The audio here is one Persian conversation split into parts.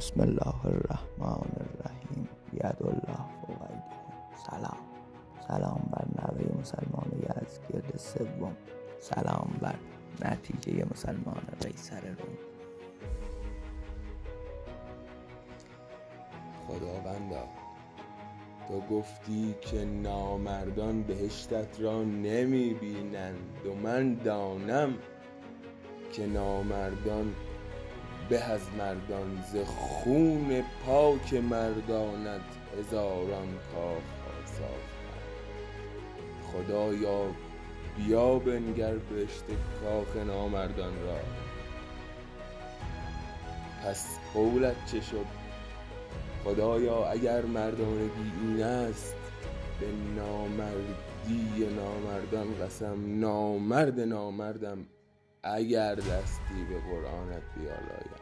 بسم الله الرحمن الرحیم. ید الله فوق سلام. سلام بر نوه مسلمان یزگرد سوم. سلام بر نتیجه مسلمان قیصر روم. خداوندا تو گفتی که نامردان بهشتت را نمی بینند و من دانم که نامردان به از مردان ز خون پاک مردانت هزاران کاخ ساختند خدایا بیا بنگر بهشت کاخ نامردان را. پس قولت چه شد؟ خدایا اگر مردانگی این است به نامردی نامردان قسم نامرد نامردم. اگر دستی به قرآنت بیالایم.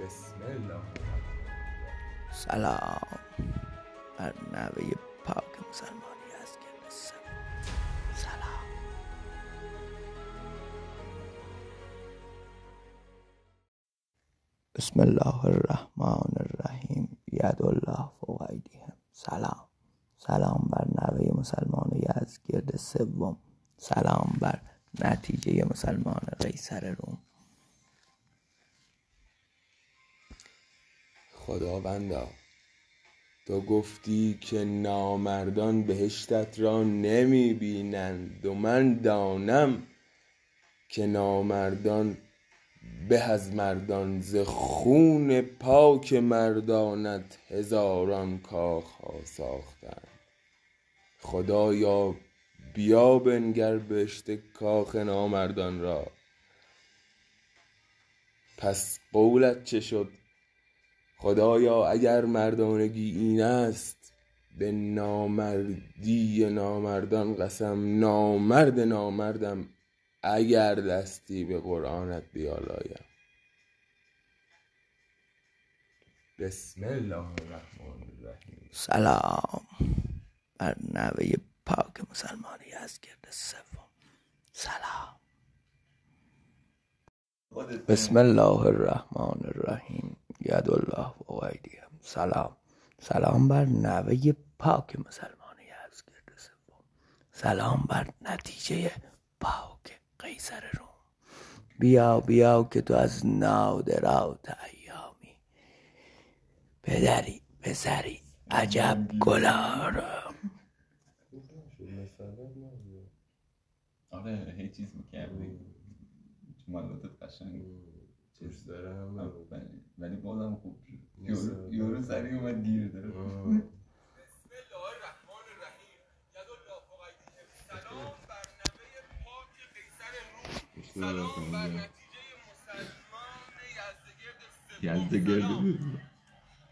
بسم الله. سلام. بر نوه پاک مسلمانی از گرد سلام. بسم الله الرحمن الرحیم. ید الله فوق ایدیهم. سلام. سلام بر نوه مسلمان یزگرد سوم. سلام بر نتیجه مسلمان قیصر روم. خداوندا تو گفتی که نامردان بهشتت را نمی بینند و من دانم که نامردان به از مردان ز خون پاک مردانت هزاران کاخ ها ساختند. خدایا بیا بنگر بهشت کاخ نامردان را. پس قولت چه شد؟ خدایا اگر مردانگی این است به نامردی نامردان قسم نامرد نامردم اگر دستی به قرآنت بیالایم. بسم الله الرحمن الرحیم. سلام. بر نوه پاک مسلمانی از گرد سوم. سلام. بسم الله الرحمن الرحیم. ید الله و سلام. سلام بر نوه پاک مسلمانی از گرد سوم. سلام بر نتیجه پاک قیصر روم. بیا بیا که تو از نادرات ایامی. پدری پسری عجب گلارم. آره هی چیز می‌کردی. جملاتت قشنگ. چیز دارم. ولی بازم خوب شد. یورو- سریع اومد گیر داره. بسم الله الرحمن الرحیم. ید الله فوق ایدیهم سلام بر سلام نتیجه مسلمان یزدگرد سوم یزدگرد سلام.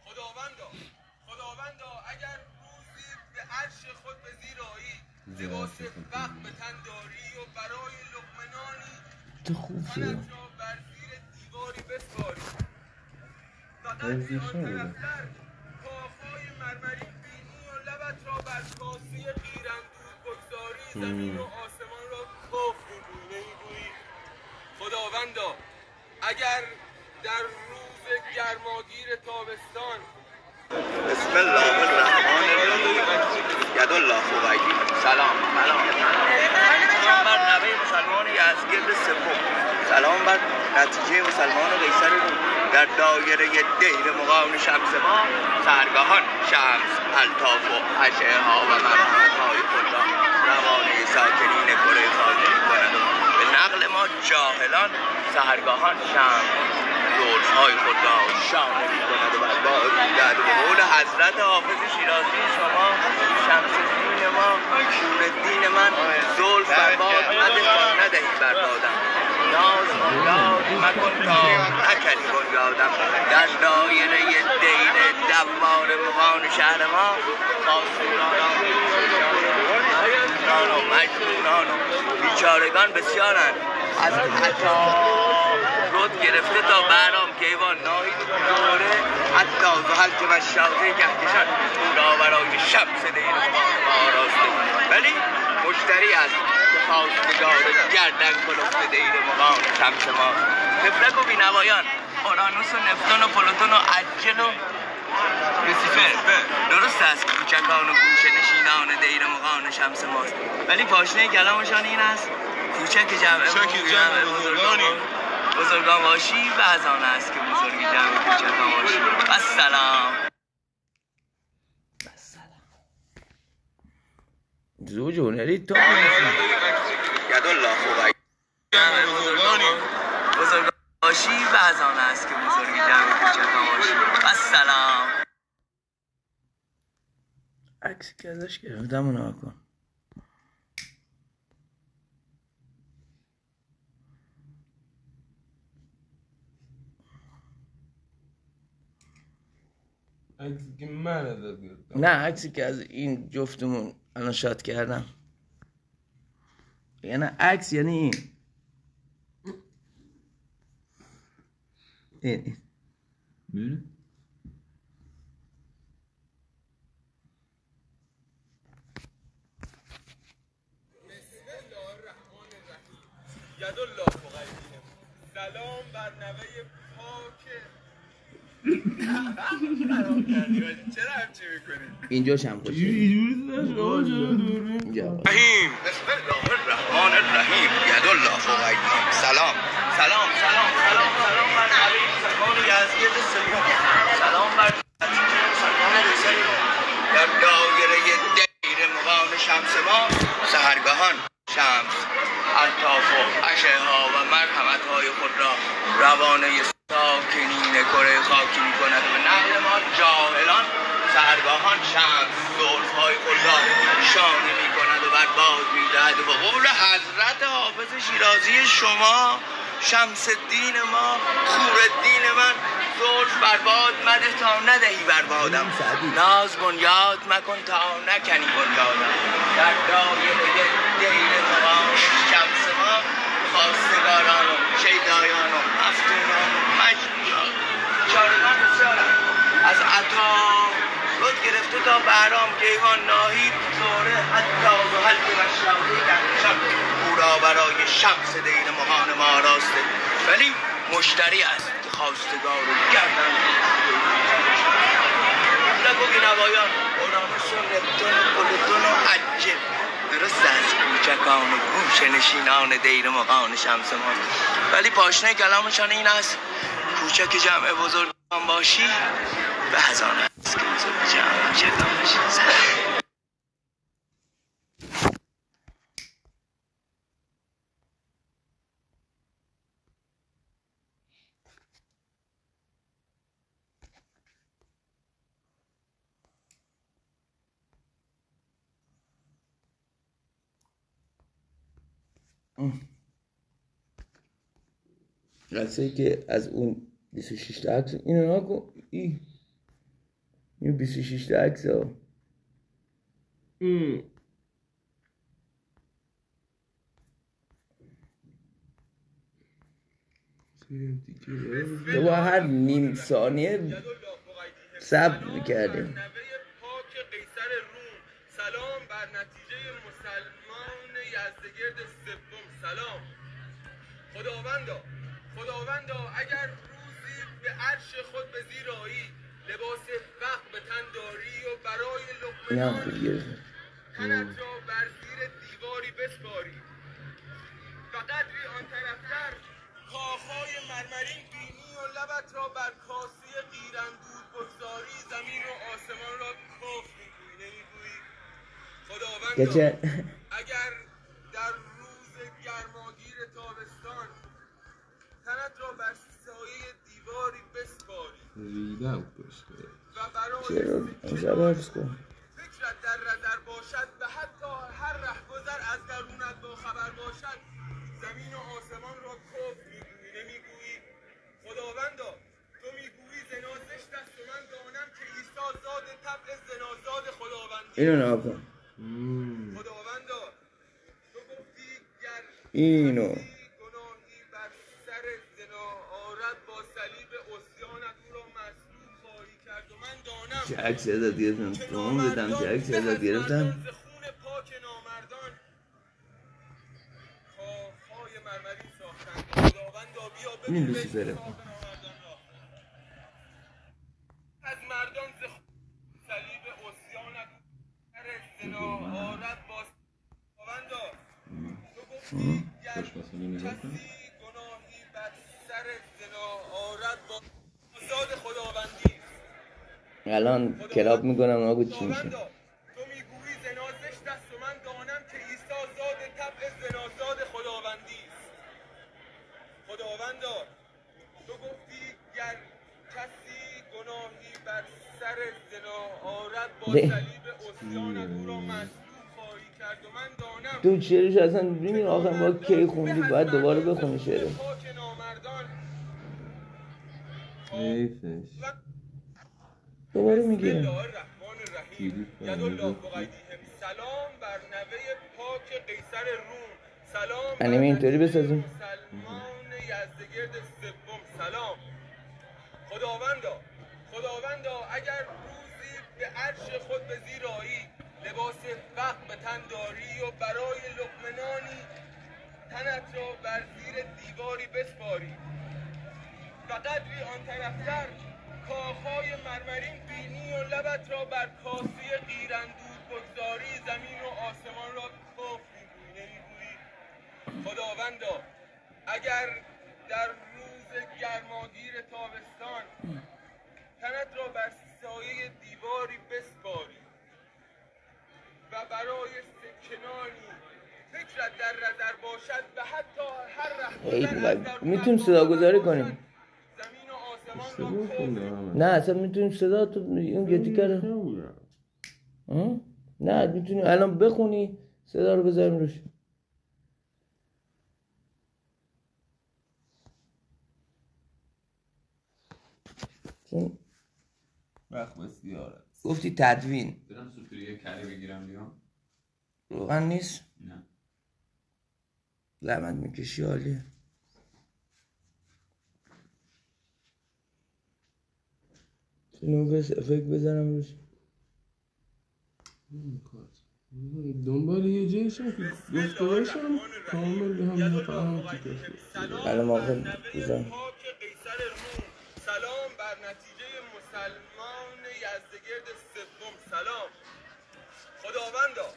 خداوندا خداوندا اگر روزی به عرش خود به زیر آیی لباس فقر به تن داری و برای لقمنانی تو خوب تنت را بر زیر دیواری بسپاری فقط زیان طرفتر کاخهای مرمری بینی و لبت را بر کاسه قیراندود بگذاری زمین و آسمان را کاف می‌گویی نمی‌گویی خداوندا اگر در روز گرماگیر تابستان بسم الله الرحمن الرحیم ید الله ایدیهم سلام. سلام بر نوه مسلمان یزگرد سوم. سلام بر نتیجه مسلمان قیصر روم. در دایره دیر مقام شمس ما سرگاهان شمس الطاف و اشعه ها و مرحمت های خود را روانه ساکنین کره خاکی کند به نقل ما جاهلان سهرگاهان شمس زلف های خود را شانه می کند و با و به قول حضرت حافظ شیرازی شما شمس دین ما شور دین من زلف بر باد مده ندهی بر بادم ناز بنیاد مکن تا نکنی بنیادم در دایره دین دوار مغان شهر ما خاصوران و مجنونان و بیچارگان بسیارند. از حتی رود گرفته تا برام کیوان ناهید دوره حتی زحل که مشاقه کهکشان او را برای شمس دین آراسته. ولی مشتری که خواستگار گردن کلفت دیر مقام شمس ما. تفلک و بینوایان اورانوس و نفتون و پلوتون و عجل و لوسیفر. درست است کوچکان و گوشه نشینان دیر مقام شمس ماست. ولی پاشنه کلامشان این است کوچک جمع بزرگانی. بزرگان باشی و از آن است که بزرگ جمع کوچکان باشی و سلام زوج هنری بزرگانی. بزرگ باشی و از آن است که بزرگ جمع کوچکان باشی و سلام عکسی که ازش گرفتم اونها کن. عکسی که من ازت گرفتم. نه عکسی که از این جفتمون الان شات کردم. یعنی عکس یعنی این. این این. بسم الله الرحمن الرحیم. یدالله فوق ایدیهم سلام بر نوه پاک چرا همچی می‌کنی؟ اینجا شم اینجا. رحیم. بسم الله الرحمن الرحیم. یدالله فوق ایدیهم سلام. سلام سلام سلام سلام بر نبی مسلمان یزگرد سلمان سلام بر مسلمان رسل در دایره دیر مقام شمس ما سهرگاهان شمس. الطاف و ها و مرحمت های خود را روانه ساکنین کره خاکی می کند و نقل ما جاهلان سهرگاهان شمس زلف های خود را شانه می کند و بر باد می دهد و قول حضرت حافظ شیرازی شما شمس الدین ما خور الدین من زلف بر باد مده تا ندهی بر بادم. سعدی. ناز بنیاد مکن تا نکنی بنیادم در دایره دیر مقام شمس ما خواستگاران و شیدایان و مفتونان و چارگان بسیارم از عطا رد گرفته تا بهرام گیهان ناهید زوره حتی و و شاهدی درخشان او را برای شمس دیر مهان ما راسته ولی مشتری است که خواستگار و گردن لگو بینوایان اورانوس و نپتون و عجب. درست از کوچکان و گوش نشینان دیر مقان شمس ماست ولی پاشنه کلامشان این است کوچک جمع بزرگان باشی از آن است که بزرگ جمع عکسایی که از اون 26 تا عکس اینو نکن ای. این 26 تا عکس ها. ام. تو با هر نیم ثانیه سلام می‌کردیم. بر نوه پاک قیصر روم سلام بر نتیجه مسلمان یزدگرد سوم. سلام. خداوندا. خداوندا اگر روزی به عرش خود به زیر آیی لباس فقر به تن داری و برای لقمه تنت را بر زیر دیواری بسپاری. و قدری آن طرفتر کاخهای مرمرین بینی و لبت را بر کاسه قیراندود بگذاری زمین و آسمان را کف می‌گویی. نمی‌گویی؟ خداوندا گچه اگر در روز گرماگیر تابستان تنت را بر سایه دیواری بسپاری. ریدم کشته. و برای فکرت در نظر باشد و حتی هر رهگذر از درونت با خبر باشد زمین و آسمان را کف می‌گویی نمی‌گویی. خداوندا تو می‌گویی زنا زشت است و من دانم که عیسی زاد طبع زنازاد خداوندی اینو نکن خداوندا تو گفتی گر اینو. جک شداد گرفتم. دوم بدم جک شداد گرفتم. این دوستی بره؟ کن مصلوب خواهی کرد و من دانم تو شعرش اصلا ببینی آخر با کی خوندی باید دوباره بخونی شعر. پاک نامردان. حیفش. دوباره بسم میگه. الله الرحمن الرحیم. دیدی؟ یدالله بقیدیهم سلام بر نوه پاک قیصر روم. سلام انیمه اینطوری بسازیم. مسلمان یزدگرد سوم. سلام. خداوندا خداوندا اگر روزی به عرش خود به زیر آیی لباس فقر به تن داری و برای لقمنانی تنت را بر زیر دیواری بسپاری. و قدری آن طرفتر کاخهای مرمرین بینی و لبت را بر کاسه قیراندود بگذاری زمین و آسمان را کف می‌گویی نمی‌گویی خداوندا اگر در روز گرماگیر تابستان تنت را بر سایه دیواری بسپاری و برای سکنانی فکرت در نظر باشد و حتی هر درونت می‌تونیم صدا گذاری کنیم. زمین و آسمان را اشتباه کف خونده احمد. نه اصلا می‌تونیم صدا تو اون گتی کرده نبودم. ها؟ نه می‌تونی الان بخونی صدا رو بذاریم روش. وقت بسیار است. گفتی تدوین. برم سوپری کره بگیرم بیام. روغن نیست؟ نه. زحمت می‌کشی عالیه. اینو بس افکت بزنم روش. دنبال یه جایشم که گفته باشم کامل به هم فهم تو الان موقع بزن. پاک قیصر روم. سلام بر نتیجه مسلمان یزدگرد سوم. سلام. خداوندا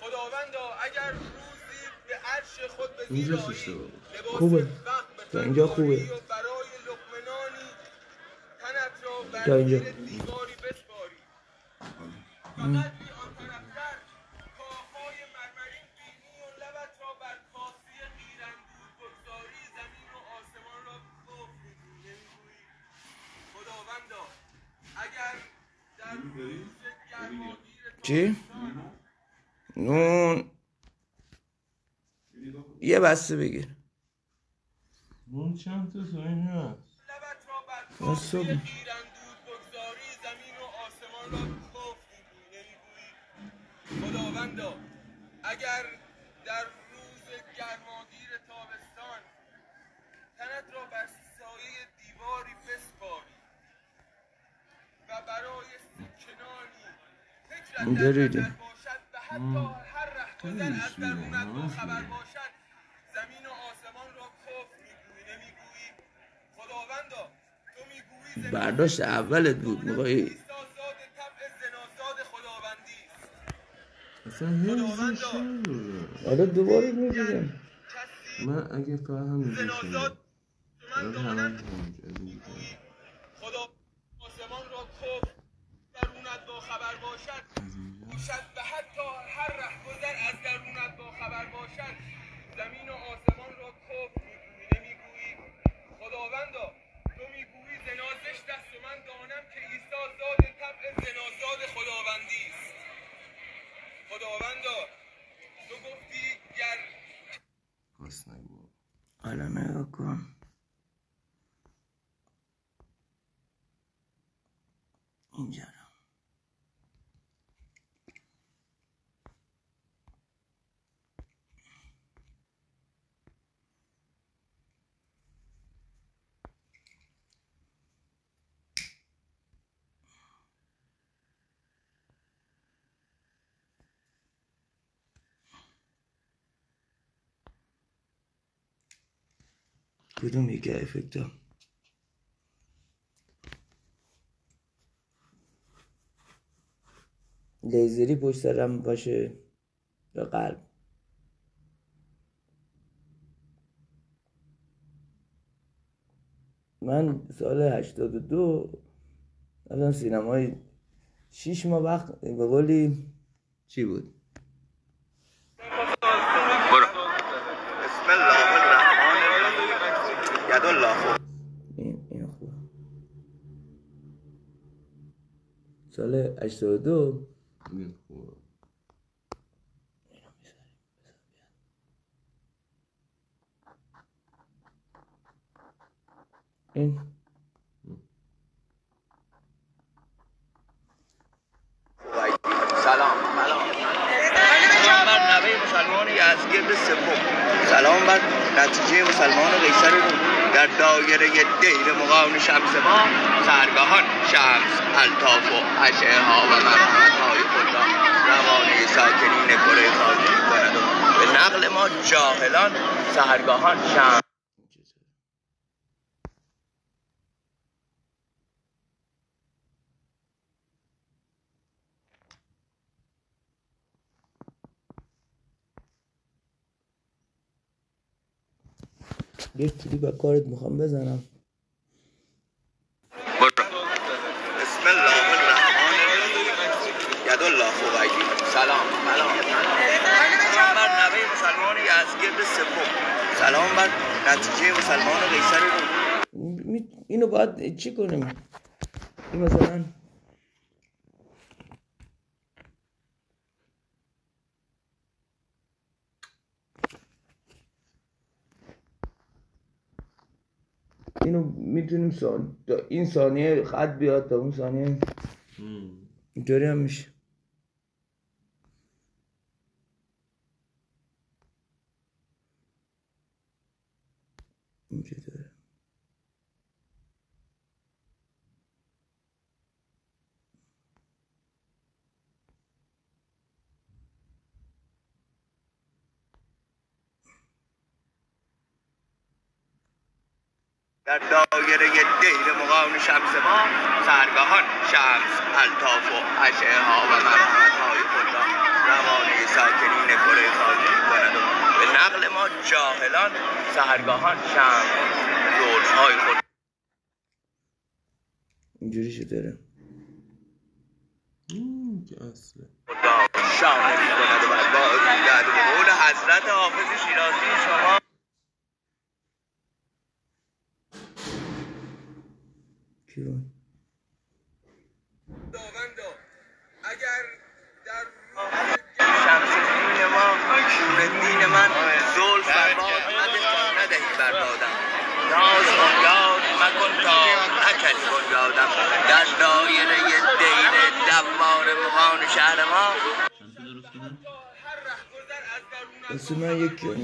خداوندا اگر روزی به عرش خود به زیر اینجا آیی اشتباه. لباس خوبه. اینجا خوبه. و برای لقمنانی تا اینجا. چی؟ نون یه بسته بگیر اون چند تا سوی هست لبت را بر راست کاسه صبح. قیراندود بگذاری زمین و آسمان را کف می‌گویی نمی‌گویی خداوندا اگر در روز گرماگیر تابستان تنت را بر سایه دیواری بسپاری و برای سکنانی فکرت در باشد و حتی هر رهگذر از درونت با خبر باشد زمین و آسمان را کف می‌گویی نمی‌گویی؟ خداوندا برداشت اولت بود می‌خوای اصلا حالا دوباره می‌گیرم کسی من اگه فهم زنازاد من من همونجا خدا آسمان را کف درونت با خبر باشد باشد و حتی هر رهگذر از درونت با خبر باشد زمین و آسمان را کف می‌گویی نمی‌گویی خداوندا تو می‌گویی زنا زشت است و من دانم که عیسی زاد طبع زنازاد خداوندی است. خداوندا تو گفتی گر حالا نگاه کن اینجا. کدوم یکی افکت ها لیزری پشت سرم باشه یا قلب؟ من سال هشتاد و دو رفتم سینمای شیش ماه وقت به قولی چی بود برو بسم الله الرحمن الرحیم ید الله این این خوبه سال هشتاد و دو. این خوبه این سلام سلام بر نوه مسلمان یزگرد سوم سلام بر نتیجه مسلمان قیصر روم در دایره مقام شمس ما سرگاهان شمس الطاف و اشعه ها و مرحمت های خود را روانه ساکنین کره خاکی کند به نقل ما جاهلان سهرگاهان شمس یک کلیپ کارت می‌خوام بزنم برو بسم الله الرحمن الرحیم ید الله خوبیدی سلام سلام سلام بر نوه مسلمان یزگرد سوم سلام بر نتیجه مسلمان قیصر روم می- اینو باید چی کنیم؟ این مثلا اینو می‌تونیم سان... تا این ثانیه خط بیاد تا اون ثانیه. اینطوری هم میشه. این چطوره در دایره دیر مقام شمس ما سرگاهان شمس الطاف و اشعه ها و مرحمت های خود را روانه ساکنین کره خاکی کند و به نقل ما جاهلان سهرگاهان شمس زلف های خود. اینجوری این که اصله. را شامل کند و بر قول حضرت حافظ شیرازی شما کی بود؟ خداوندا اگر در شمس دین ما شور دین من زلف بر باد ندهی ندهی بر بادم ناز کن یاد مکن تا. نکردی بنیادم در دایره دیر دوار مقام شهر ما. واسه من یکی و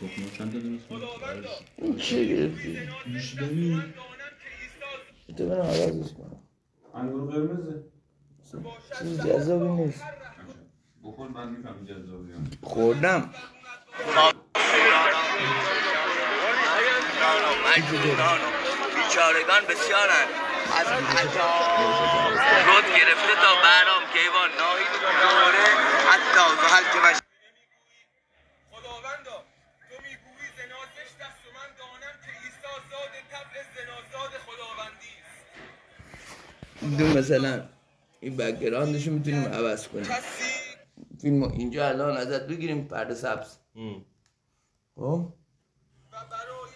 تو این چیه گرفتی؟ نوشیدنی تو برم عوضش کنم انگور قرمزه. چیز جذابی نیست. بخور من می‌فهمی جذابی هم خوردم. و و بیچارگان بسیارند. از رد گرفته تا برام کیوان ناهید. دوره حتی زحل که خداوندا تو می‌گویی زنازش دست و من دانم که عیسی زاد طبع زنازاد خداوندی است. دو مثلا این بکگراندشو می‌تونیم عوض کنیم. کسی فیلم رو اینجا الان ازت بگیریم پرده سبز. خب؟ و برای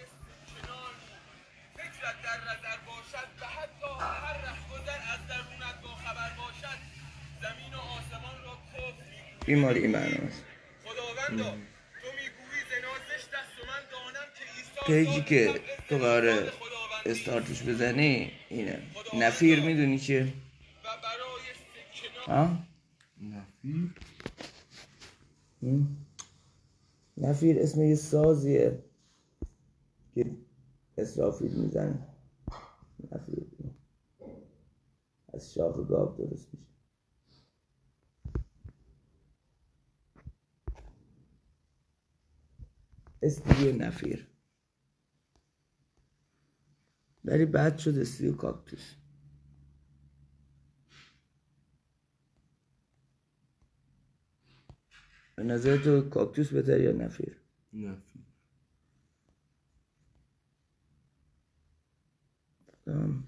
کنار فکرت در نظر باشد و حتی هر رهگذر از درونت با خبر باشد زمین و آسمان را کفر می‌گویی این مال این معناست خداوندا تو می‌گویی زنازش دست و من دانم که عیسی پیجی که تو قراره. استارتش بزنی اینه. نفیر می‌دونی کنار ها؟ نفی هم؟ نفیر اسم یه سازیه که اسرافیل می‌زنه. نفیر. از شاخ گاب درست میشه. استودیو نفیر. ولی بعد شد استودیو کاکتوس. به نظر تو کاکتوس بهتر یا نفیر نفی آم.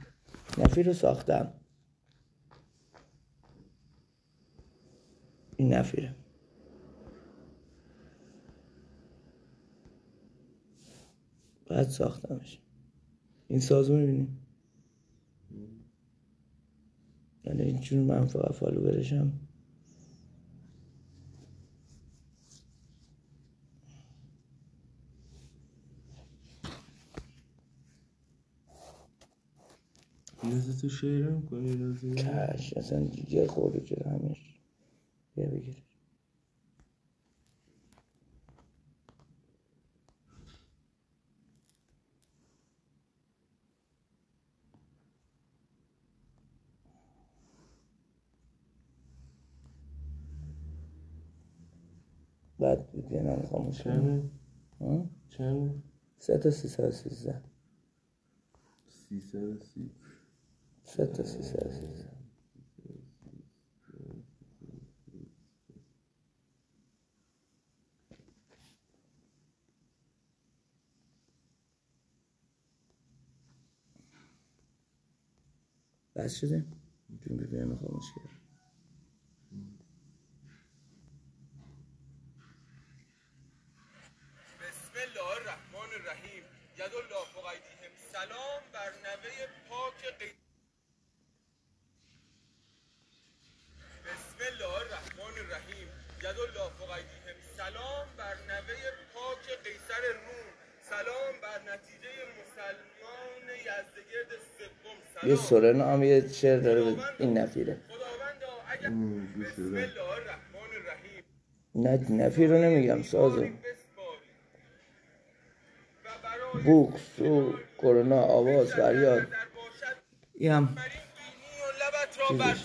نفیر رو ساختم. این نفیره بعد ساختمش. این ساز رو می‌بینی؟ یعنی اینجور من فقط فالو برشم نزد تو شعر می‌کنی رازی کش اصلا جیگر خورده شده همش. بیا بگیر. بعد بود یه نم خاموش کنم؟ چنده؟ سه تا سی سال سیزده. سی سر سی. سیزده بس شده؟ جون ببینم خاموش کرد بسم الله الرحمن الرحیم. ید الله فوق ایدیهم سلام بر نوه پاک قی... بسم الله الرحمن الرحیم ید الله فوق ایدیهم سلام بر نوه پاک قیصر روم. سلام بر نتیجه مسلمان یزدگرد سوم. یه سلام سورنا هم یه شعر داره به این نفیره. بسم الله الرحمن الرحیم. نه نفیر رو نمیگم برای بوکس و کرونا آواز فریاد. این هم. چیزش.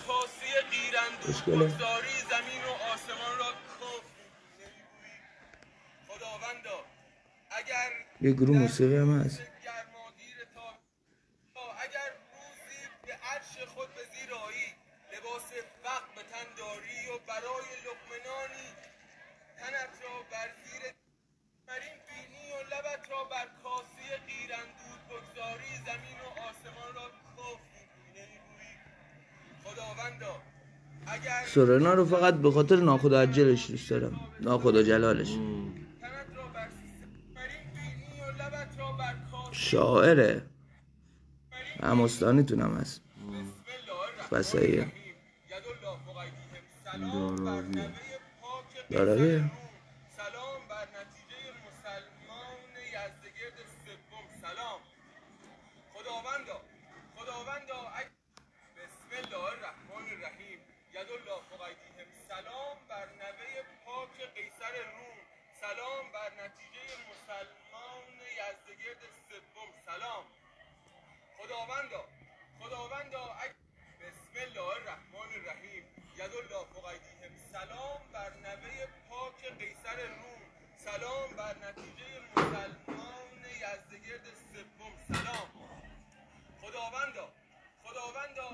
را کف نمی‌گویی؟ خداوندا اگر سورنا رو فقط به خاطر ناخدا عجلش دوست دارم. ناخدا جلالش شاعره. همستانیتونم هست. قیصر روم سلام بر نتیجه مسلمان یزدگرد سوم سلام. خداوندا. خداوندا بسم الله الرحمن الرحیم. ید الله فوق ایدیهم سلام بر نوه پاک قیصر روم. سلام بر نتیجه مسلمان یزدگرد سوم سلام. خداوندا. خداوندا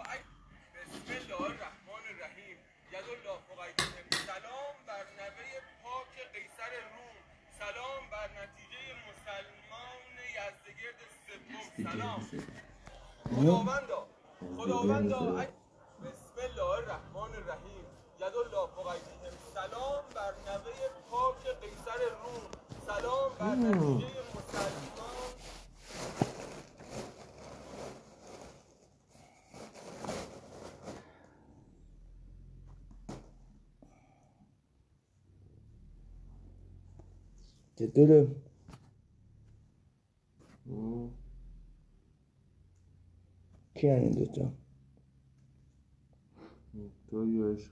بسم الله الرحمن الرحیم. ید الله فوق ایدیهم سلام بر نوه پاک قیصر روم. سلام بر نتیجه مسلمان سلام. خداوندا. خداوندا. بسم الله الرحمن الرحیم. ید الله ایدیهم سلام بر نوه پاک قیصر روم. سلام بر نتیجه مسلمان. چطوره؟ کی این دوتا؟ تو یا عشق.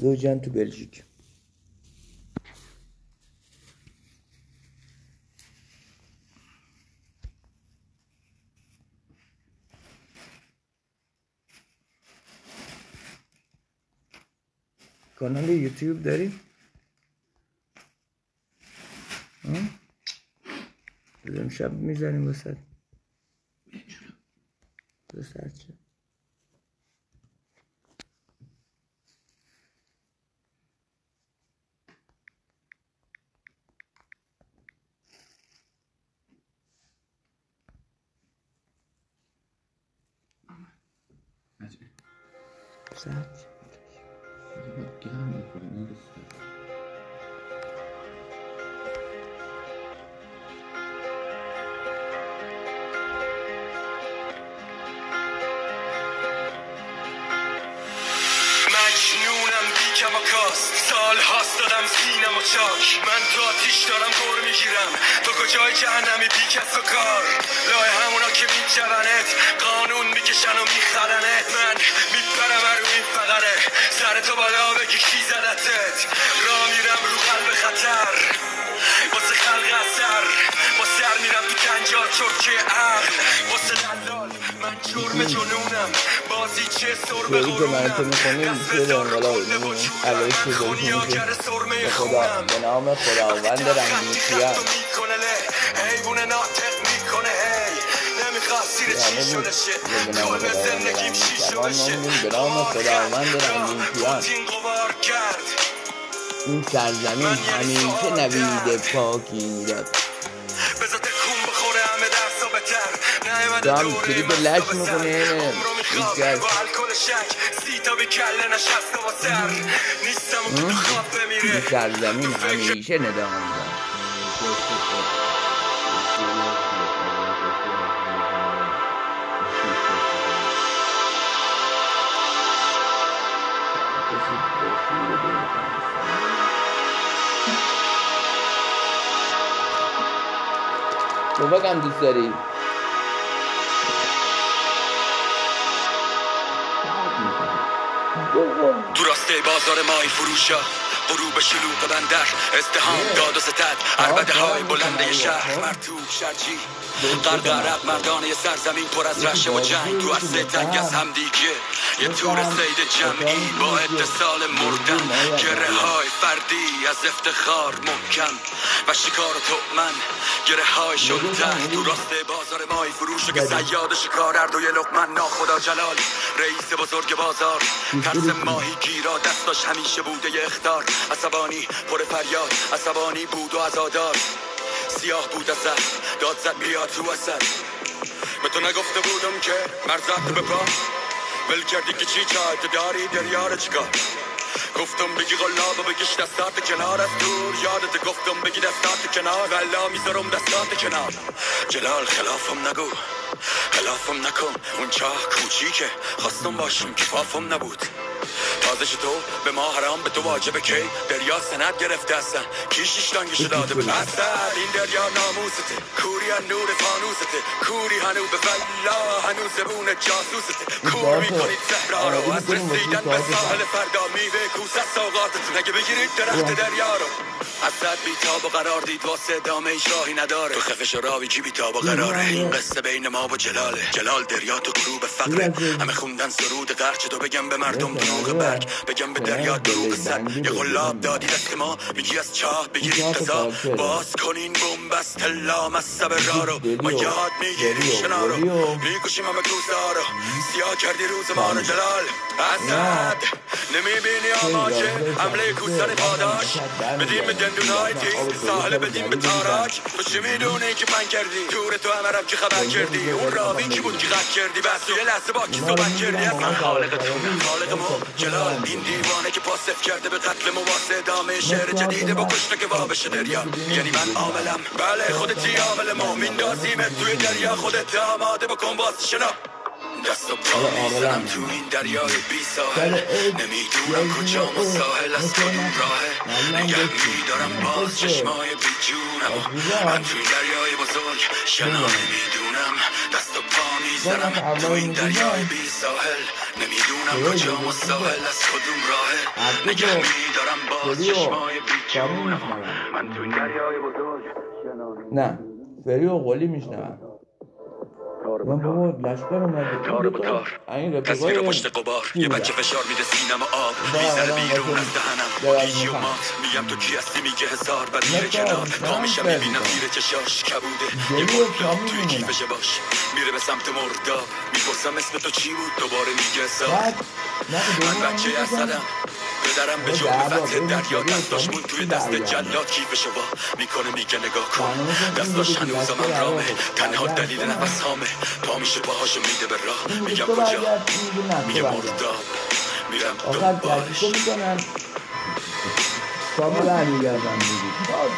زوجن تو بلژیک. کانال یوتیوب داری؟ بذار شب می‌زنیم وسط. بذار چه. عجیب. ساعت باید گرم می‌کنه، دادم سینم و چاک. من تو آتیش دارم دور می‌گیرم. تو کجای جهنمی بی کس و کار؟ لای همونا که میجونت قانون می‌کشن و میخرنت. من میپرم رو این فقره. سر تو بالا بگی کی زدتت. را میرم رو قلب خطر. واسه خلق اثر. با سر میرم تو کنجار چرکه عقل. واسه دلال من جرم جنونم. بازی چه سر به یاری که من تو می‌کنیم توی انقلاب عوض شده میشه به نام خداوند رنگین کیان. حیوان ناطق می‌کنه هی. نمی‌خواد سیر یعنی چی بود. شده شه. به کل زندگیم. شده شه. به نام خداوند این سرزمین همیشه نوید پاکی می‌داد. بذار تکون بخوره همه بتر. کلیپ لش به کس. با الکل شک سی تا بی کله نشسته با سر نیستم که تو خواب بمیره سرزمین همیشه می‌داد تو بگم دوست داری. تو راسته بازار مای فروشا. غروب شلوغ بندر ازدهام داد و ستد. عربده های بلنده شهر مرتوب شرجی. غرق عرب مردانه سرزمین پر از رشه و جنگ. تو اصل تنگ از همدیگه یه تور سید جمعی با اتصال مردن. گره های فردی از افتخار محکم. و شکار و تؤمن. گره های شلتر تو راست بازار مای فروش که سیاد شکار هر دوی لقمن. ناخدا جلال. رئیس بزرگ بازار. ترس ماهی گیرا. دستاش همیشه بوده اختار. عصبانی پر فریاد. عصبانی بود و عزادار سیاه بود از سر داد زد بیا تو اثر به تو نگفته بودم که مرزت به پا. ول کردی که چی داری رو چیکار؟ گفتم بگی غلاب و بگیش دستات کنار. از دور یادت گفتم بگی دستات کنار. غلا می‌ذارم دستات کنار. جلال خلافم نگو. خلافم نکن. اون چاه کوچیکه. خواستم باشم کفافم نبود. تازش تو به ما حرام به تو واجبه کی؟ دریا سند گرفته هستن. کی شیشتانگشو داده به این دریا ناموسته. کوری از نور فانوسته. کوری هنو به فلا هنو زبون جاسوسته. کور می‌کنید صحرا رو از رسیدن به ساحل فردا میوه کوس از سوقاتت نگه بگیرید درخت دریا رو. اسد بی تاب و قرار دید واسه دامه ایش راهی نداره. تو خفش راوی جی بی تاب و قراره؟ این قصه بین ما و جلاله. جلال دریا تو غروب فقره. همه خوندن سرود قرچ تو بگم به مردم دروغ برگ بگم به دریا دروغ سد یه غلاب دادی دست ما میگی از چاه بگیرید قضا باز کنین بومبست لام از سب را رو ما یاد می‌گیریم شنا رو می‌کشیم همه کوزا رو سیاه کردی روز ما رو جلال اسد نمی‌بینی آماجه حمله کوسن پاداش بدیم به دندونای تیز ساحل بدیم به تاراک تو چی می‌دونی که پن کردی دور تو همرم که خبر کردی اون راوی کی بود که غد کردی بس یه لحظه با کی صحبت کردی از من خالقتون خالق ما جلال این دیوانه که پاسف کرده به قتل ما واسه ادامه شعر جدیده با کشته که وابشه دریا. یعنی من عاملم. بله خودتی عامل ما. میندازیمت توی دریا. خودت آماده بکن باز شنا. دست و پا می‌زنم تو این دریای بی ساحل. نمی‌دونم کجا و ساحل از کدوم راهه. نگه میدارم باز چشمای بی جونم. من تو این دریای بزرگ شنا. نمی‌دونم. دست و پا می‌زنم تو این دریای بی ساحل. نمی‌دونم کجا و ساحل از کدوم راهه. نگه میدارم باز چشمای بی جونم من تو این دریای بزرگ. نه. فری و قولی میشنوم. تار من بابا لشکر اومده تار به تار این تصویر پشت قبار یه؟ بچه فشار میده سینم آب. می‌زنه بیرون از دهنم. گیجی و. مات. میگم تو کی هستی؟ میگه هزار. بعد میره کنار. نه، پا میشم بزن. می‌بینم زیر چشاش کبوده. یه شامی توی می‌مونم. کیفش باش میره به سمت مرداب می‌پرسم اسم تو چی بود؟ دوباره میگه هزار بعد نه من بچه. اصلم پدرم به جرم فتح دریا دستاش شما مون توی دست؟ جلاد کیفشو وا می‌کنه میگه نگاه کن دستاش لشکر هم رامه تنها دلیل. نفس هامه پا میشه باهاشو میده به راه میگم کجا میگه مرداب میرم دنبالش کامی برمیگردن دیگه باز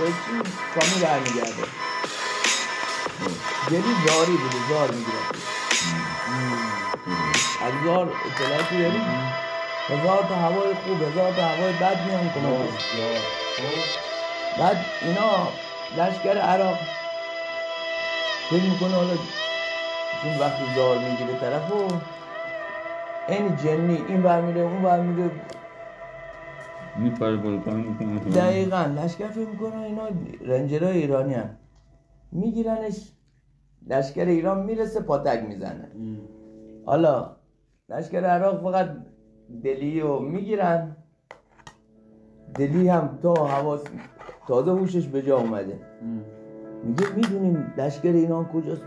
باشی کامی برمیگرده جلی زاری بوده زار می‌گیره از زار اطلاعاتی داری؟ هزار تا هوای خوب هزار تا هوای بد میان کمکش بعد اینا لشکر عراق فکر می‌کنه حالا چون وقتی زار می‌گیره طرف و این جنی این بر میره اون بر میره. میپره بالکن می‌کنه. دقیقا لشکر فکر می‌کنه اینا رنجرهای ایرانی هم میگیرنش لشکر ایران می‌رسه پاتک می‌زنه. حالا لشکر عراق فقط دلی رو می‌گیرن. دلی هم تا حواس تازه هوشش به جا اومده. میگه می‌دونیم لشکر ایران کجاست؟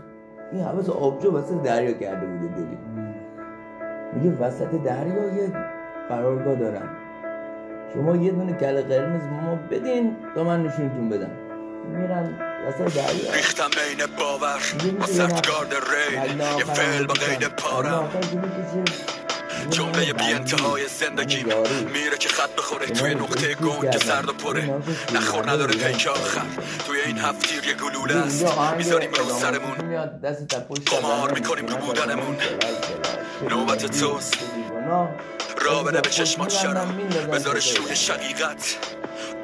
این حواس آبجو وسط دریا کرده بوده دلی. میگه وسط دریا یه قرارگاه دارم شما یه دونه کله قرمز ما بدین تا من نشونتون بدم. میرن ریختم بین باور با می‌دونی سفت گارد ریل یه فعل با. قید پارم. جمله بی. انتهای زندگیم من یاری. میره که خط بخوره اینا توی نقطه گنگ کردن. سرد و پره توی نخور. نداره پیک آخر توی این هفت تیر یه گلوله است می‌ذاریم رو سرمون قمار. می‌کنیم رو بودنمون. نوبت. توست. را بده به دست چشمات پشت شرا می‌بندن، می‌ندازن بذارش تو روی شقیقت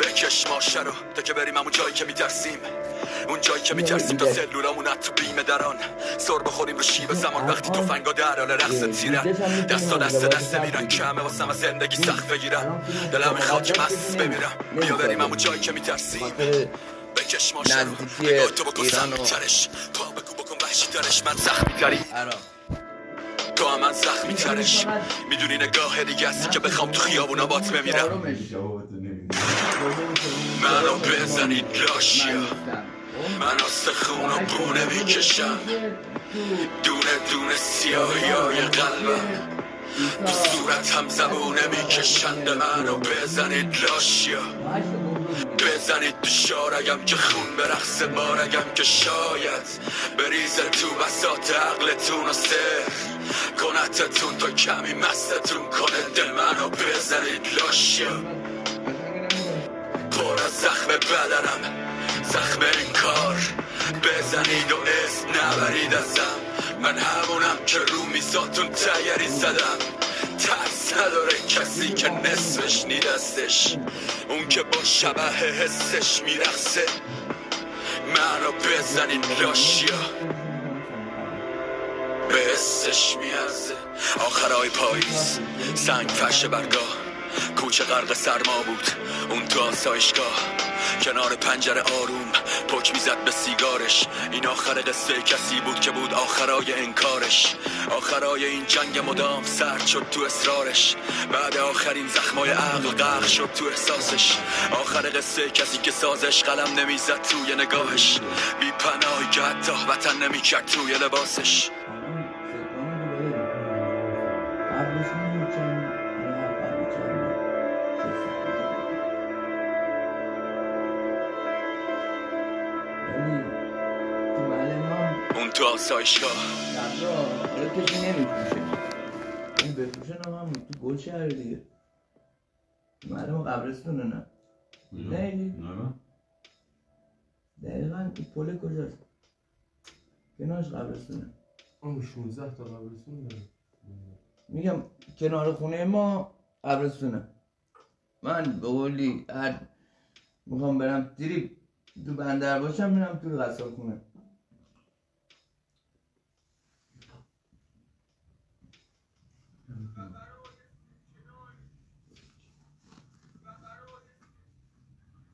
بکش ماشه رو تا که بریم همون جایی که میترسیم اون جایی که میترسیم تا. سلولامون تو بیمه دران. سر بخوریم رو شیب زمان. وقتی تفنگا در حال رقص تیرن دستا دست دست میرن. بگیریم. کمه واسه از زندگی سخت بگیرن. دلم می‌خواد که مست. بمیرم. بیا. بریم همون جایی که میترسیم. بکش ماشه رو. نگاه تو بکن ایران و- سمیترش پا بگو بکن وحشی ترش. من زخمی تری عراق. تو هم من زخمی ترش می‌دونی نگاه دیگه هستی که بخوام تو خیابونا بات بمیرم. منو بزنید لاشیا من استخون و بونه می‌کشم. دونه دونه سیاهی های قلبم. تو صورت هم زبونه می‌کشند. منو بزنید لاشیا بزنید تو شارگم که خون به رقص بارگم که شاید بریزه تو بسات عقلتون و سر. کنتتون تا کمی مستتون کنه دل منو بزنید لاشیا پر از زخم بدنم. زخم این کار بزنید و اسم نبرید ازم. من همونم که رو میزاتون تیری زدم. ترس نداره کسی که نصفش نیدستش اون که با شبه حسش میرخصه منو بزنید لاشیا. به حسش میارزه. آخرای پاییز. سنگ فرش برگاه. کوچه غرق سرما بود. اون تو آسایشگاه. کنار پنجره آروم. پک می‌زد به سیگارش. این آخر قصه کسی بود که بود آخرای انکارش. آخرای این جنگ مدام سرد شد تو اصرارش. بعد آخرین زخمای عقل غرق شد تو احساسش. آخر قصه کسی که سازش قلم نمی‌زد توی نگاهش. بی پناهی که حتی وطن نمی‌کرد توی لباسش. تو آسایشگاه کسی نمیفروشه این بفروشن هم هم تو گل شهر دیگه ما قبرستونه نه؟ نه. نه دقیقا این پل کجاست؟ کنارش قبرستونه اون 16 تا قبرستون. داره میگم کنار خونه ما قبرستونه. من به قولی هر می‌خوام برم تریپ تو بندر باشم میرم تو غسال خونه من سراغ میاد چند خودتون نگاه کنید. بالا بود با خودش آگاه از هر چی میگذشت دورش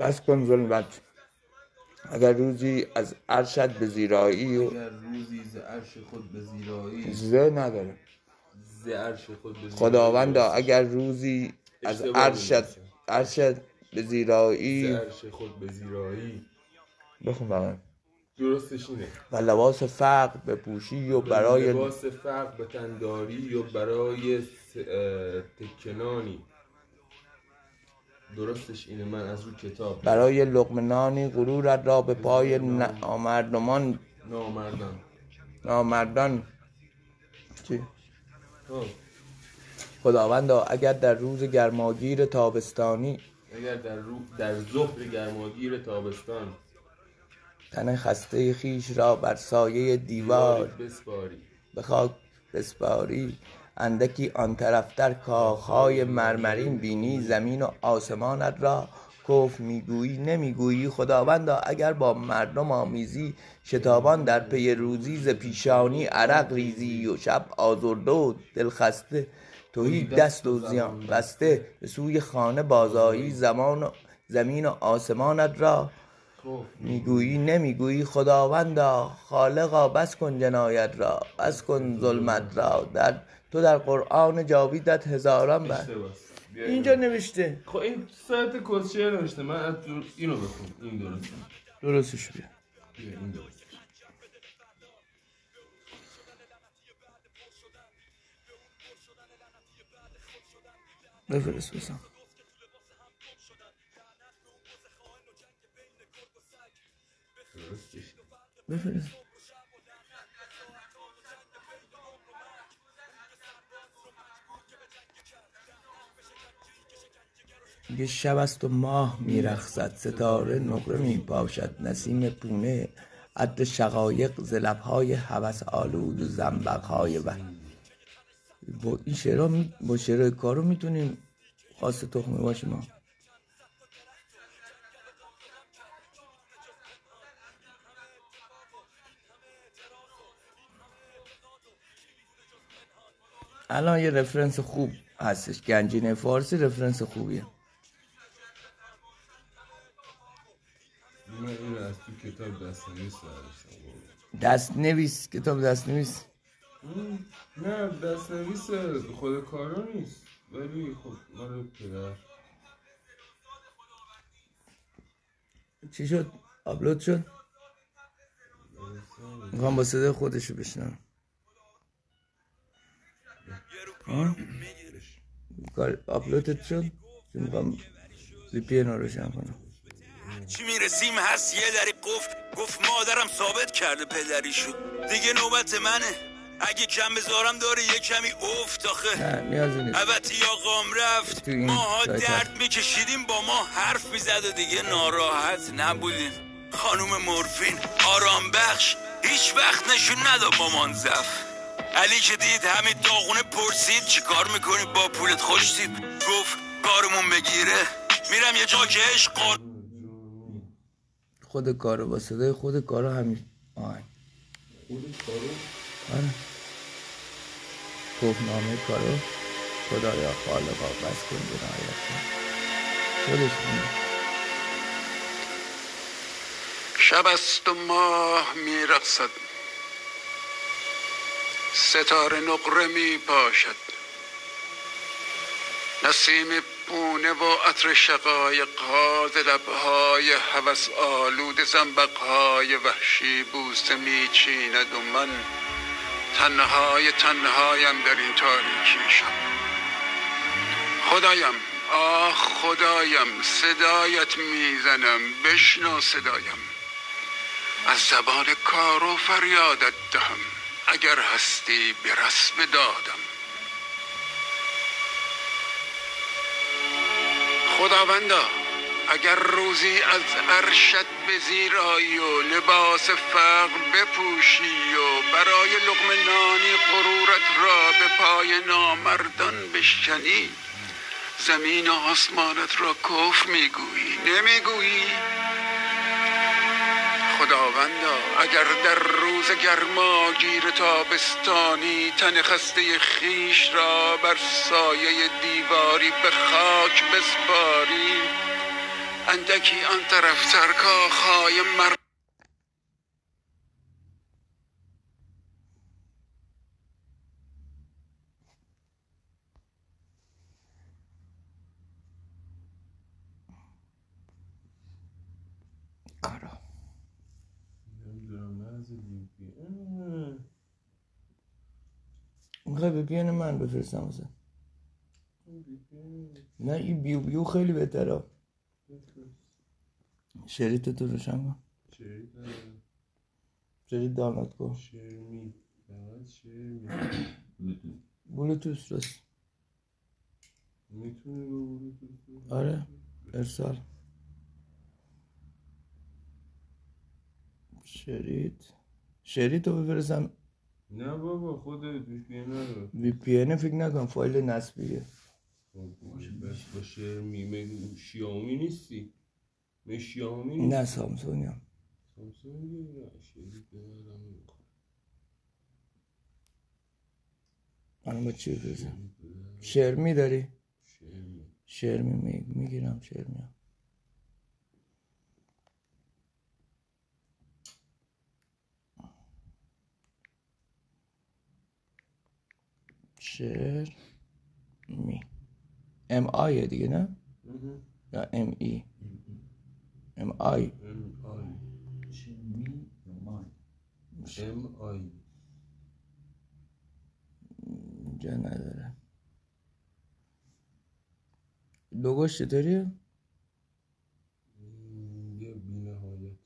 بس کن ظلمت. اگر روزی از عرشت به زیرایی و اگر روزی ز عرش خود به زیرایی زه نداره. ز عرش خود به زیرایی خداوندا اگر روزی از عرشت. عرشت به ز زیرایی عرش خود به زیرایی. بخون برام. درستش اینه. و لباس فقر به پوشی و برای لباس فرق به تنداری و برای تکنانی. درستش اینه من از رو کتاب برای لقمنانی غرورت را به پای نامردمان نامردان. نامردان. چی؟ خب. خداوندا اگر در روز گرماگیر تابستانی اگر در رو در ظهر گرماگیر تابستان تن خسته خیش را بر سایه دیوار بسپاری. به خاک بسپاری. اندکی آن طرفتر کاخهای مرمرین بینی زمین و آسمانت را کف می‌گویی نمی‌گویی. خداوندا اگر با مردم آمیزی شتابان در پی روزی ز پیشانی عرق ریزی و شب آزرده و دلخسته توهی دست و زیان بسته به سوی خانه بازایی زمان و زمین و آسمانت را. می‌گویی نمی‌گویی. خداوندا خالقا بس کن جنایت را بس کن ظلمت را. در تو در قرآن جاویدت هزاران بر. اینجا. نوشته. خب این ساعت کسچه نوشته. من اینو بخون این درسته. درستش بیا. بیا این درسته. بفرست بسم بفرست. یه شب است و ماه میرخصد ستاره نقره می باشد نسیم پونه عد شقایق ز لبهای هوس آلود و زنبقهای و. با این شعرها می... با شعرهای کارو می‌تونیم خاص تخمه باشیم ما. الان یه رفرنس خوب هستش گنجینه فارسی رفرنس خوبیه. اینو از تو کتاب دست نویس دست نویس کتاب دست نویس نه دست نویس خود کارا نیست. ولی خب مال پدر. چی شد؟ آپلود شد؟ می‌خوام با صدای خودشو بشنم آپلودت شد؟ می‌خوام وی پی رو روشن کنم. چی می‌رسیم؟ هست. یه دری قفل گفت مادرم ثابت کرده پدریشو. دیگه نوبت منه. اگه کم بذارم داره یه کمی افت آخه. البته آقام رفت. تو این ماها درد. میکشیدیم با ما حرف می‌زد و دیگه ناراحت نبودیم. خانوم مورفین آرام بخش. هیچ وقت نشون نداد مامان زف علی که دید همین داغونه پرسید چی کار می‌کنی؟ با پولت خوش دید گفت کارمون بگیره. میرم یه جا که عشق خود کارو با صدای خود کارو همین. آهنگ. خود کارو؟ آره. گفتنامه کارو. خدایا خالقا بس کن جنایت. خودش خونده شب است و ماه میرقصد. ستاره نقره می پاشد نسیم پونه و عطر شقایق ها ز لبهای آلود زنبقهای وحشی بوسه میچیند و من تنهای تنهایم در این تاریکی شب. خدایم آه خدایم صدایت می‌زنم بشنو صدایم. از زبان کارو فریادت دهم اگر هستی به رسم دادم. خداوندا اگر روزی از عرشت به زیر آیی و لباس فقر بپوشی و برای لقمه نانی غرورت را به پای نامردان بشکنی زمین و آسمانت را کف می‌گویی نمی‌گویی؟ خداوندا اگر در روز گرما گیر تابستانی تن خسته خیش را بر سایه دیواری به خاک بسپاری اندکی آن طرفتر کاخهای مر کارا نمی‌دونم نه از وی پی ان. می‌خوای به پی من بفرستم واسه. نه این بیو بیو خیلی بهتره. شریط تو روشن کن. شریط دانلود کن. شرمی. رست می‌تونی به بلوتوث آره ارسال. شریط. شریط رو بفرستم. نه بابا خودت وی پی ان رو. وی پی ان فکر نکن فایل نصبیه. خب، بس با شرمی مگه شیائومی نیستی؟ من شیائومی نه سامسونگ هم سامسونگ. الان با چی دردم- شرمی داری شرمی شرمی می... می‌گیرم شرمی هم. شرمی ام آی دیگه نه مهم. یا ام ای ام آی ام آی ام آی اینجا نداره لوگوش چطوریه؟ م، یه بی نهایت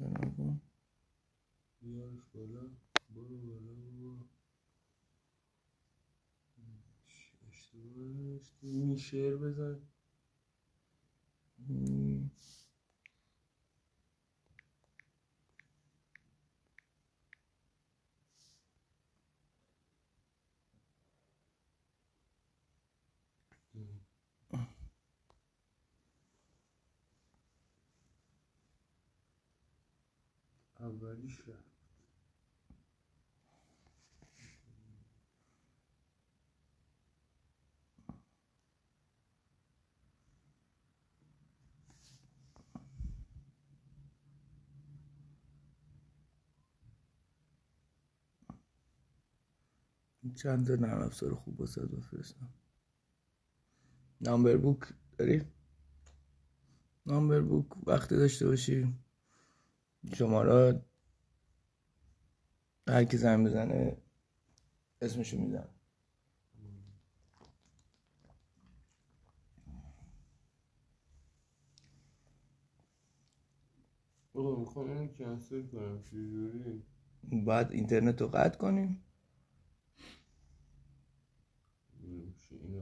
نگاه کن. بیارش بالا برو بالا برو میشر بزن مم. اولیش چند تا نرم افزار خوب واسه بفرستم. نامبر بوک داری؟ نامبر بوک وقتی داشته باشی. شماره هر کی زنگ بزنه اسمشو میدم. آقا می‌خوام اینو کنسل کنم. چجوری؟ بعد اینترنت رو قطع کنیم. این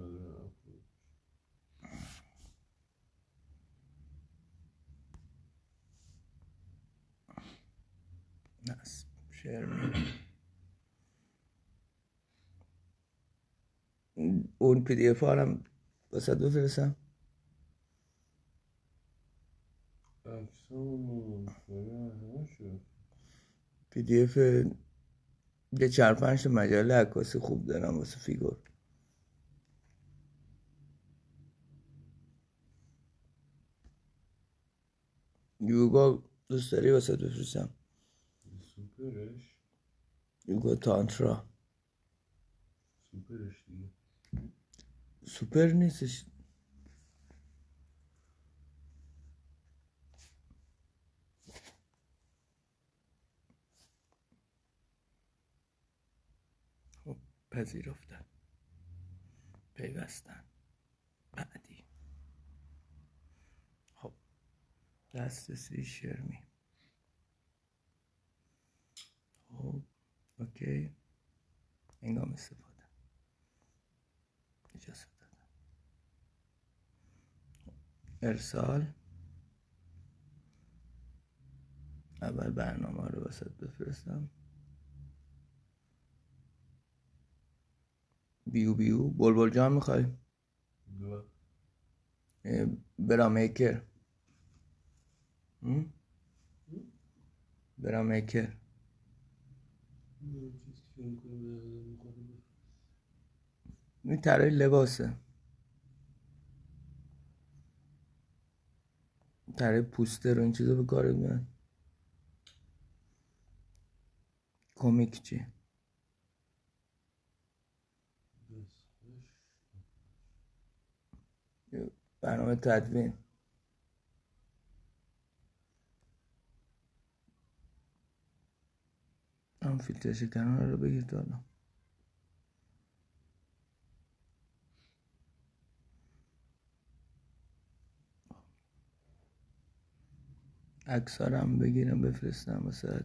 می اون پی دی اف هم واسه همه شد PDF یه چهار پنج مجله عکاسی خوب دارم واسه فیگور یوگا دوست داری واسه بفرستم سوپرش. یوگا تانترا. سوپرش دیگه. سوپر نیستش. خب، پذیرفتن. پیوستن بعدی خب دسترسی شرمی. خب اوکی. هنگام استفاده. اجازه دادم. ارسال. اول برنامه رو وسط بفرستم. بیو بیو. بلبل جان می‌خوای؟ برامیکر برامیکر این طرح لباسه. طرح پوستر و این چیزا به کار میاد. کمیک چی؟ برنامه تدوین. هم فیلتر شکنان رو بگیر دادم اکسارم بگیرم بفرستم واسه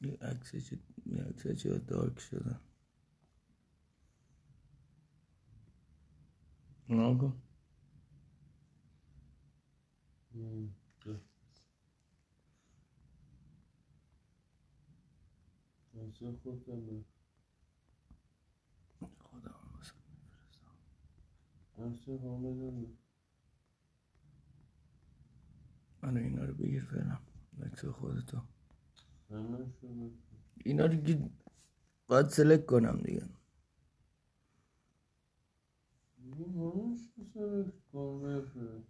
یه عکس چه یه عکس چه دارک شده. نگو خودم خودم واسه میفرستم منو اینا رو بگیر فعلا. عکس خودتو. اینا رو که باید سلک کنم دیگه همش سر کامل شده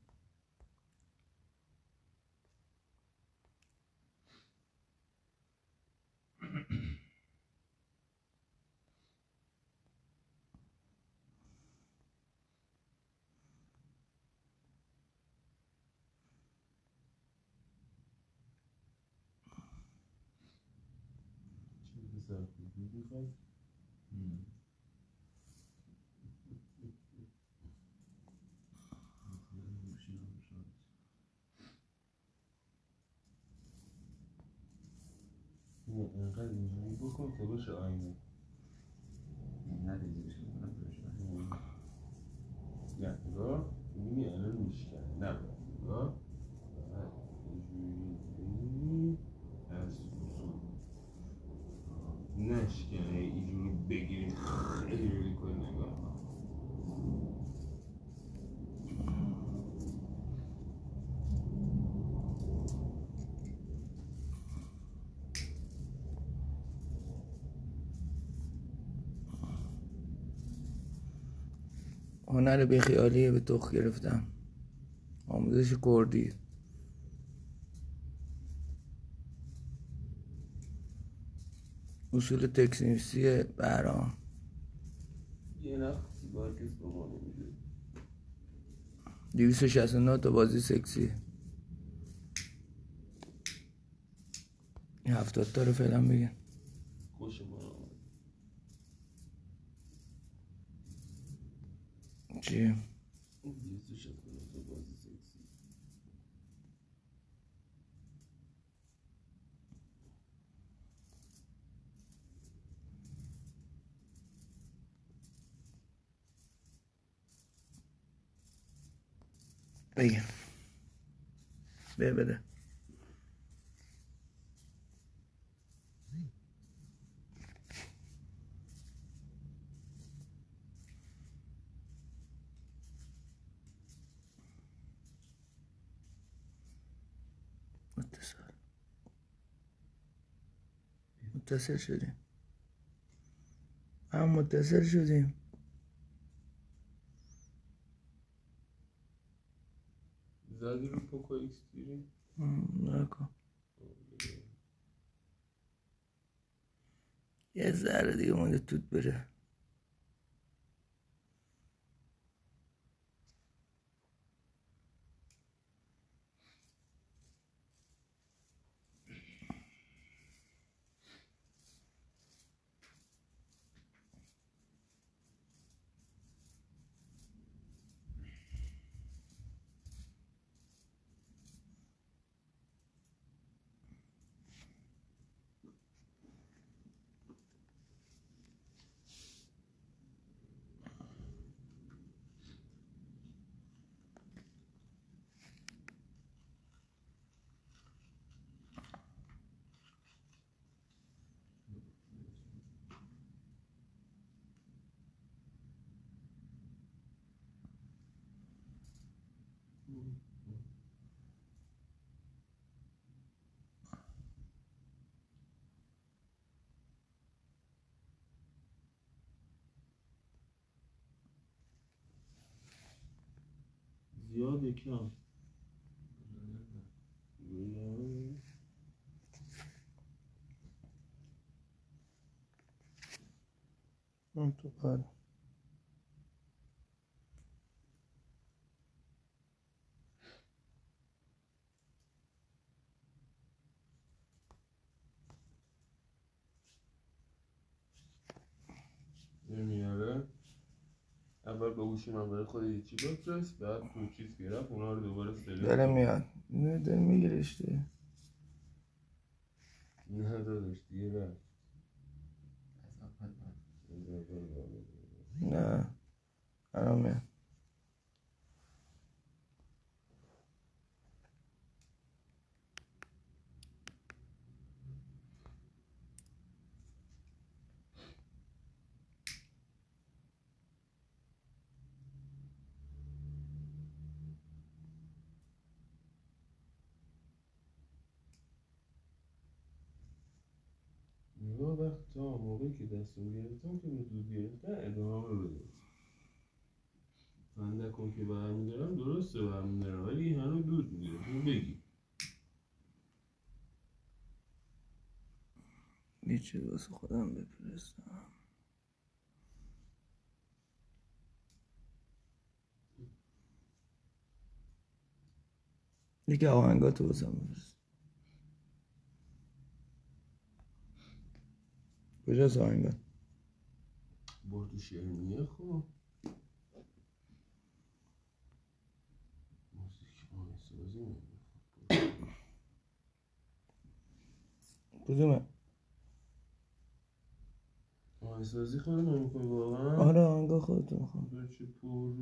چیزی سر کنی می‌خوای اینو اینقدر اینجوری بکن تا بشه آینه نه نگاه می‌بینی الان میشکن نه نگاه بعد اینجوری از سوسون نشکنه اینجوری بگیری اینجوری کنی نگاه هنر بیخیالی به تخ گرفتم. آموزش کردی. اصول تکنیسی برام یه نمیده. 269 تا بازی سکسی. هفتاد تا رو فعلا بگن خوش ما آمد چی؟ یه سو شکنه تا بازی سکسی بگن به بده اتصال متصل شدیم. هم متصل شدیم. زدی رو Poco X three. م، نکن. یه ذره دیگه مونده توت بره. زیاد کم اون تو کار نمیاره اول به گوشی من برای خود یه چی بفرست بعد تو چیز گرفت اونا رو دوباره سلکت داره. میاد. نه داره میگیرش دیگه. نه. داداش دیگه رفت نه. الان میاد نگاه وقت تا که دستم گرفتم که دود گرفتن ادامه بده. فندکون که برمیدارم درسته برمیدارم ولی هنوز دود می‌گیره اینو بگی. یه چیز واسه خودم بفرستم. یکی آهنگاتو واسم بفرست. کجاست آهنگات برد تو شیرینیه خب. کدومه؟ آهنگسازی خود نمی‌کنی واقعا؟ آره آهنگا خودتو می‌خوام چه پر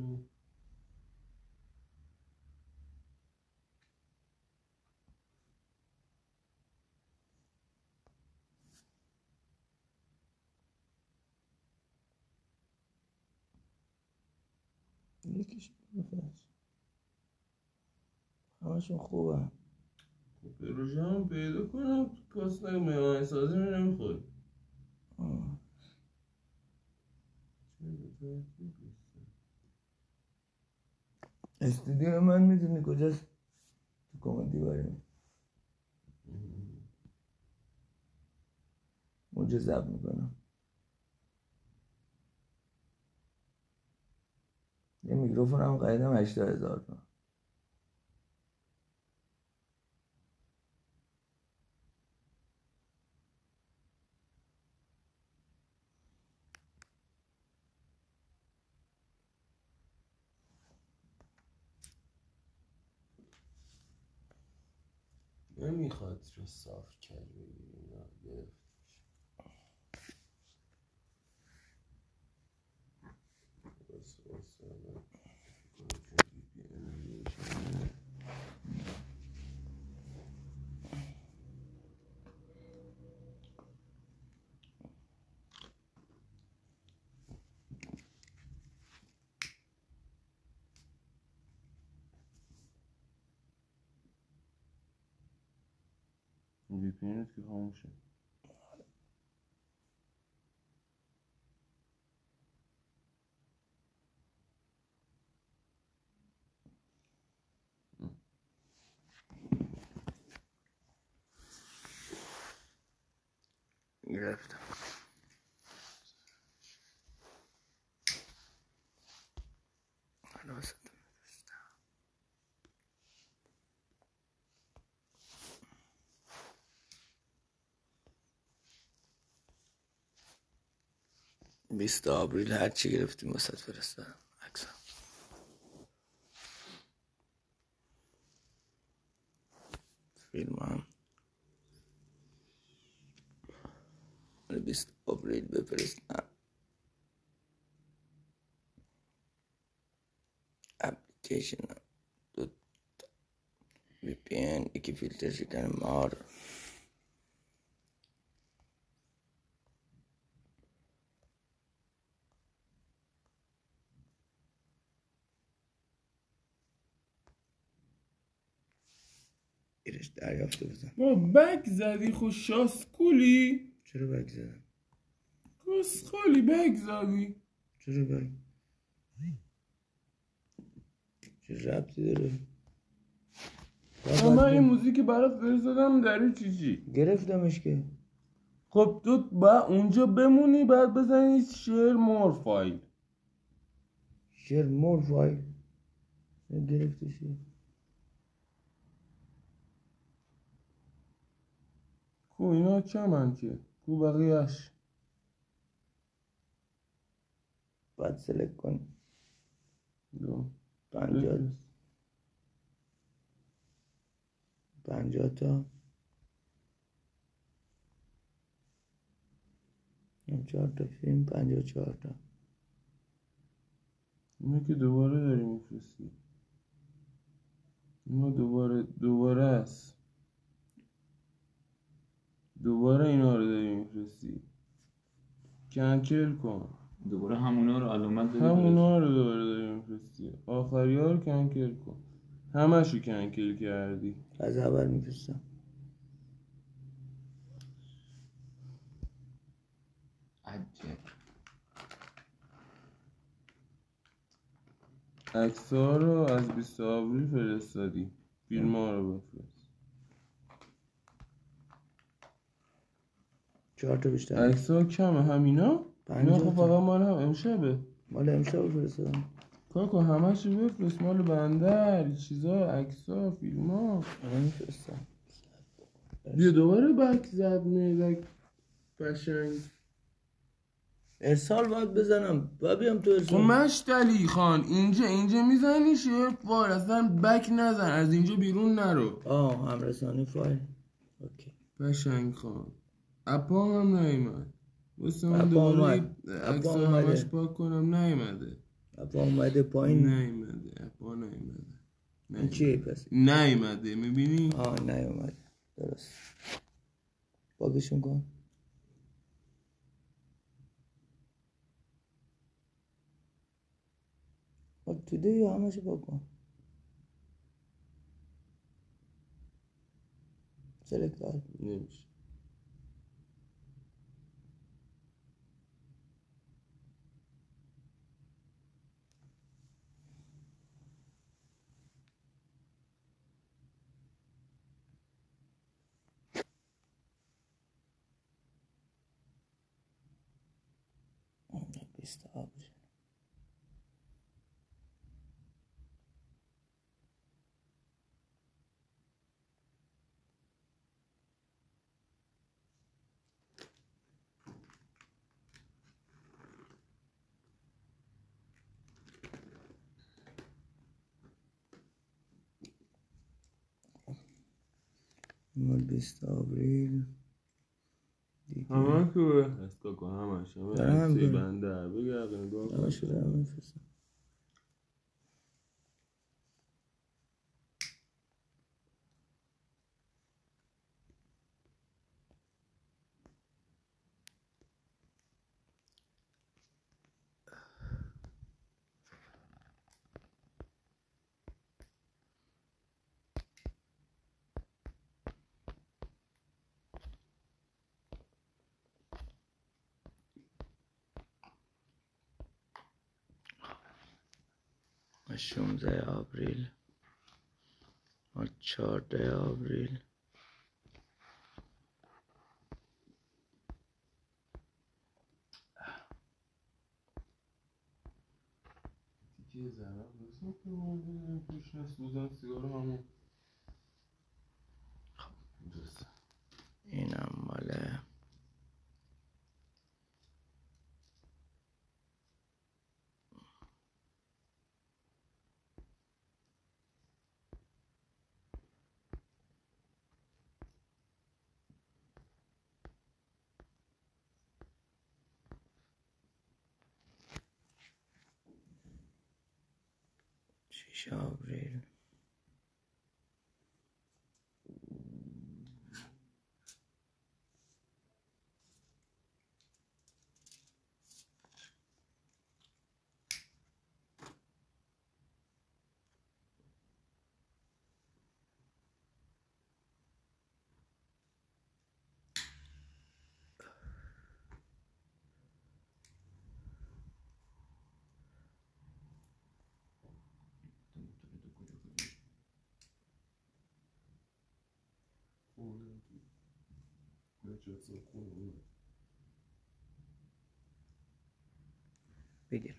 یکیش بفرست همشون خوبه پروژه هم پیدا کنم پاس نگم آهنگسازی می نمی‌خواد استودیو من می‌دونی کجاست؟ تو کمدی بریم اونجا ضبط می‌کنم. یه میکروفون هم خریدم هشتاد هزار تومن. نمی‌خواد رو صاف کرد بگیری نه گرفت بس بس الان فکر کنم که VPN رو روشن. وی پی که خاموشه گرفتم حالا واسه بیست آوریل هر چی گرفتیم واسه فرستادم. عکسم فیلم هم بیست آوریل بفرستم. اپلیکیشن دو وی پی این یکی فیلتر شکن مار. دریافته بزن. با بک زدی خود شاسکولی؟ چرا بک زدم؟ کسخالی بک زدی. چرا بک چه ربطی داره؟ من این موزیک برات فرستادم در چی چی؟ گرفتمش که. خب تو با اونجا بمونی بعد بزنی شیر مور فایل. شیر مور فایل؟ گرفتش کو اینا چمن که؟ کو بقیهش بعد سلک کن دو. پنجاه. پنجاه تا. چهار تا فیلم پنجاه چهار تا. اینو که دوباره داری میفرستی. اینو دوباره دوباره است. دوباره اینا رو داری میفرستی. کنکل کن. دوباره همونا رو علامت داری همونا رو دوباره داری میفرستی. آخری ها رو کنکل کن. همش رو کنکل کردی. از اول میفرستم. عجب. ها رو از 20 آوریل فرستادی. فیلم ها رو بفرست. چهار تا بیشتر. عکس ها کمه. همینا؟ اینا خب. فقط مال هم امشبه. مال امشب فرستادم. کاکو همش رو بفرست. مال بندر چیزا عکس ها فیلم ها. میفرستم. بیا دوباره بک زد میدک قشنگ. ارسال باید بزنم. باید بیام تو خب ارسال مشتلی خان اینجا اینجا می‌زنی شیر فایل اصلا بک نزن. از اینجا بیرون نرو. آه همرسانی فایل. اوکی. قشنگ خان. اپا هم نیومد. واسه من اپا دوباره. عکس. همش پاک کنم نیومده. اپا اومده پایین. نیومده اپا نیومده. این چیه پس؟ نیومده می‌بینی؟ آه نیومده. درست. باگشون کن. خب توده یا همشو باگ کن. سلکت نمیشه. بیست آب مال بیست آوریل دیگه همه که از کاکو همش همه دارم هم 16 آوریل. ما 14 آوریل. تیکه زرم حساب کنم توش نسوزن سیگار showgirl شیش آوریل خونه نجات خونه بگیر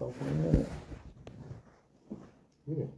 99 میره